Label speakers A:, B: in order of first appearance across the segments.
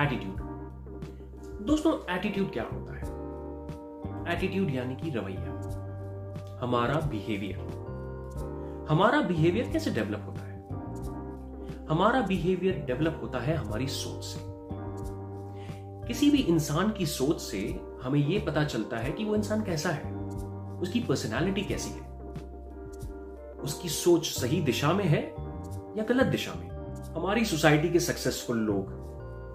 A: Attitude दोस्तों attitude क्या होता है? एटीट्यूड यानी कि रवैया। हमारा बिहेवियर हमारा बिहेवियर कैसे डेवलप होता है? हमारा बिहेवियर डेवलप होता है हमारी सोच से। किसी भी इंसान की सोच से हमें यह पता चलता है कि वो इंसान कैसा है। उसकी पर्सनालिटी कैसी है? उसकी सोच सही दिशा में है या गलत दिशा में? हमारी सोसाइटी के सक्सेसफुल लोग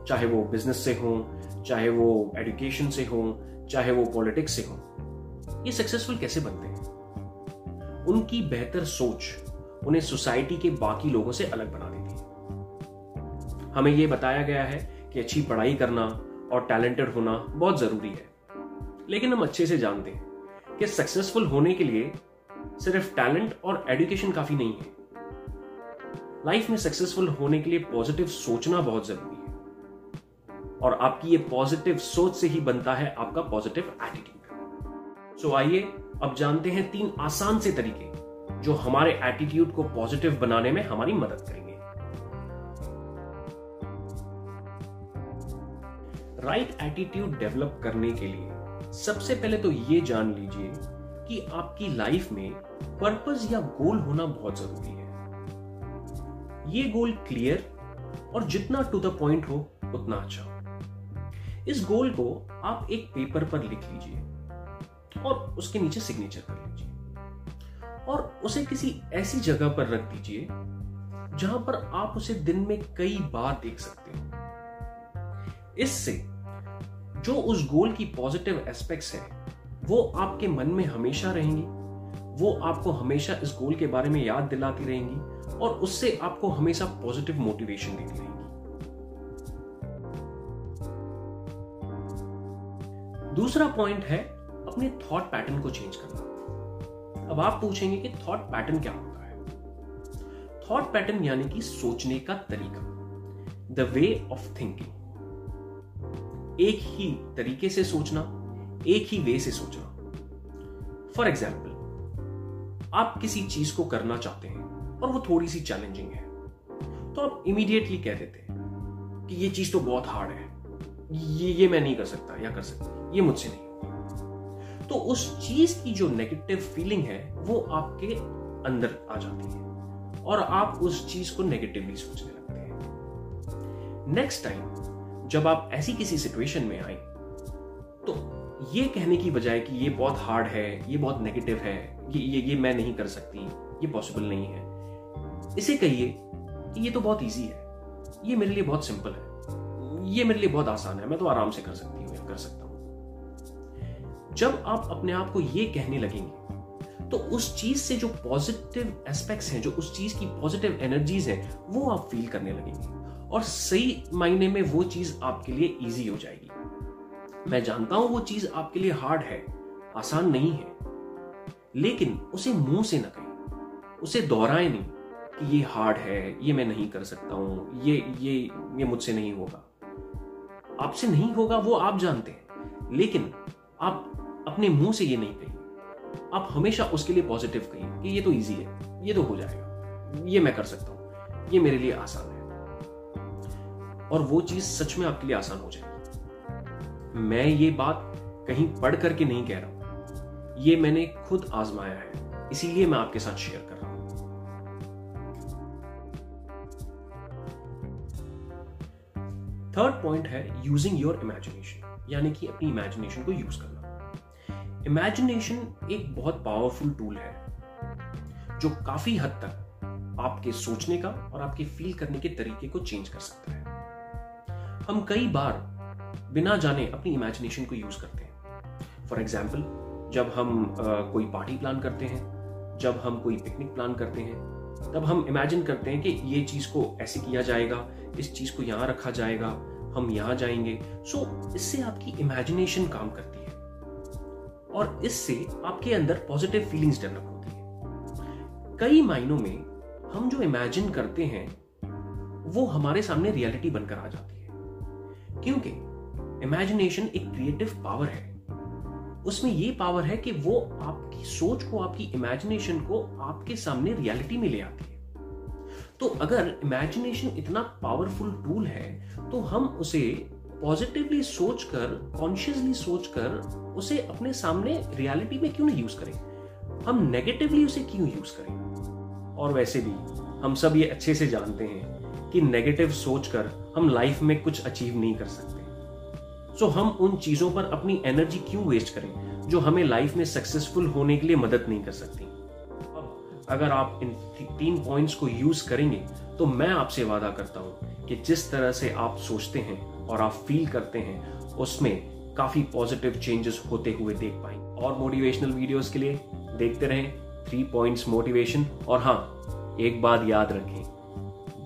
A: चाहे वो बिज़नेस से हो, चाहे वो एजुकेशन से हो, चाहे वो पॉलिटिक्स से हो। ये सक्सेसफुल कैसे बनते हैं? उनकी बेहतर सोच उन्हें सोसाइटी के बाकी लोगों से अलग बना देती है। हमें यह बताया गया है कि अच्छी पढ़ाई करना और टैलेंटेड होना बहुत ज़रूरी है। लेकिन हम अच्छे से जानते हैं कि सक्सेसफुल होने के लिए सिर्फ़ टैलेंट और एजुकेशन काफ़ी नहीं है। लाइफ में सक्सेसफुल होने के लिए पॉजिटिव सोचना बहुत ज़रूरी है। और आपकी ये पॉजिटिव सोच से ही बनता है आपका पॉजिटिव एटीट्यूड सो आइए, अब जानते हैं तीन आसान से तरीके जो हमारे एटीट्यूड को पॉजिटिव बनाने में हमारी मदद करेंगे. राइट एटीट्यूड डेवलप करने के लिए सबसे पहले तो यह जान लीजिए कि आपकी लाइफ में पर्पस या गोल होना बहुत ज़रूरी है. ये गोल क्लियर और जितना टू द पॉइंट हो, उतना अच्छा. इस गोल को आप एक पेपर पर लिख लीजिए और उसके नीचे सिग्नेचर कर लीजिए। और उसे किसी ऐसी जगह पर रख दीजिए जहाँ पर आप उसे दिन में कई बार देख सकते हो। इससे जो उस गोल की पॉजिटिव एस्पेक्ट्स है, वो आपके मन में हमेशा रहेंगी, वो आपको हमेशा इस गोल के बारे में याद दिलाती रहेंगी और उससे आपको हमेशा पॉजिटिव मोटिवेशन देती रहेगी। दूसरा पॉइंट है अपने थॉट पैटर्न को चेंज करना। अब आप पूछेंगे कि थॉट पैटर्न क्या होता है? थॉट पैटर्न यानी कि सोचने का तरीका। द वे ऑफ़ थिंकिंग एक ही तरीके से सोचना, एक ही वे से सोचना। फॉर एग्ज़ाम्पल आप किसी चीज़ को करना चाहते हैं और वो थोड़ी सी चैलेंजिंग है तो आप इमीडिएटली कह देते हैं कि ये चीज़ तो बहुत हार्ड है। ये ये मैं नहीं कर सकता, या कर सकता ये मुझसे नहीं तो उस चीज़ की जो नेगेटिव फीलिंग है, वो आपके अंदर आ जाती है और आप उस चीज़ को नेगेटिवली सोचने लगते हैं। नेक्स्ट टाइम जब आप ऐसी किसी सिचुएशन में आए तो ये कहने की बजाय कि ये बहुत हार्ड है, ये बहुत नेगेटिव है, ये ये ये मैं नहीं कर सकती, ये पॉसिबल नहीं है, इसे कहिए ये तो बहुत ईजी है, ये मेरे लिए बहुत सिंपल है। ये मेरे लिए बहुत आसान है, मैं तो आराम से कर सकती हूँ कर सकता हूँ। जब आप अपने आप को ये कहने लगेंगे तो उस चीज़ से जो पॉजिटिव एस्पेक्ट्स हैं, जो उस चीज़ की पॉजिटिव एनर्जीज हैं, वो आप फील करने लगेंगे। और सही मायने में वो चीज़ आपके लिए इजी हो जाएगी। मैं जानता हूँ वो चीज़ आपके लिए हार्ड है, आसान नहीं है, लेकिन उसे मुँह से न कहें, उसे दोहराए नहीं कि ये हार्ड है, ये मैं नहीं कर सकता हूँ, ये ये ये मुझसे नहीं होगा। आपसे नहीं होगा, वो आप जानते हैं। लेकिन आप अपने मुँह से ये नहीं कहिए। आप हमेशा उसके लिए पॉजिटिव कहिए कि ये तो इजी है, ये तो हो जाएगा। ये मैं कर सकता हूँ। ये मेरे लिए आसान है। और वो चीज़ सच में आपके लिए आसान हो जाएगी। मैं ये बात कहीं पढ़ करके नहीं कह रहा हूँ। ये मैंने खुद आजमाया है। इसीलिए मैं आपके साथ शेयर कर थर्ड पॉइंट है यूजिंग योर इमेजिनेशन यानी कि अपनी इमेजिनेशन को यूज़ करना। इमेजिनेशन एक बहुत पावरफुल टूल है जो काफ़ी हद तक आपके सोचने का और आपके फील करने के तरीके को चेंज कर सकता है। हम कई बार बिना जाने अपनी इमेजिनेशन को यूज़ करते हैं। फॉर एग्ज़ाम्पल जब हम आ, कोई पार्टी प्लान करते हैं जब हम कोई पिकनिक प्लान करते हैं तब हम इमेजिन करते हैं कि ये चीज़ को ऐसे किया जाएगा इस चीज़ को यहाँ रखा जाएगा हम यहाँ जाएँगे। सो so, इससे आपकी इमेजिनेशन काम करती है। और इससे आपके अंदर पॉजिटिव फीलिंग्स डेवलप होती है। कई मायनों में हम जो इमेजिन करते हैं वो हमारे सामने रियलिटी बनकर आ जाती है। क्योंकि इमेजिनेशन एक क्रिएटिव पावर है। उसमें ये पावर है कि वो आपकी सोच को, आपकी इमेजिनेशन को आपके सामने रियलिटी में ले आती है। तो अगर इमेजिनेशन इतना पावरफुल टूल है तो हम उसे पॉजिटिवली सोचकर कॉन्शियसली सोचकर उसे अपने सामने रियलिटी में क्यों नहीं यूज़ करें? हम नेगेटिवली उसे क्यों यूज़ करें? और वैसे भी, हम सब ये अच्छे से जानते हैं कि नेगेटिव सोचकर हम लाइफ में कुछ अचीव नहीं कर सकते। सो हम उन चीज़ों पर अपनी एनर्जी क्यों वेस्ट करें, जो हमें लाइफ में सक्सेसफुल होने के लिए मदद नहीं कर सकती? अब, अगर आप इन तीन पॉइंट्स को यूज़ करेंगे तो मैं आपसे वादा करता हूँ कि जिस तरह से आप सोचते हैं और आप फील करते हैं, उसमें काफ़ी पॉजिटिव चेंजेस होते हुए देख पाएँगे। और मोटिवेशनल वीडियोस के लिए देखते रहें थ्री पॉइंट्स मोटिवेशन और हाँ एक बात याद रखें,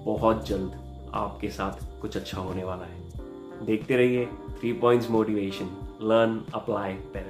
A: बहुत जल्द आपके साथ कुछ अच्छा होने वाला है। देखते रहिए three points motivation learn apply parent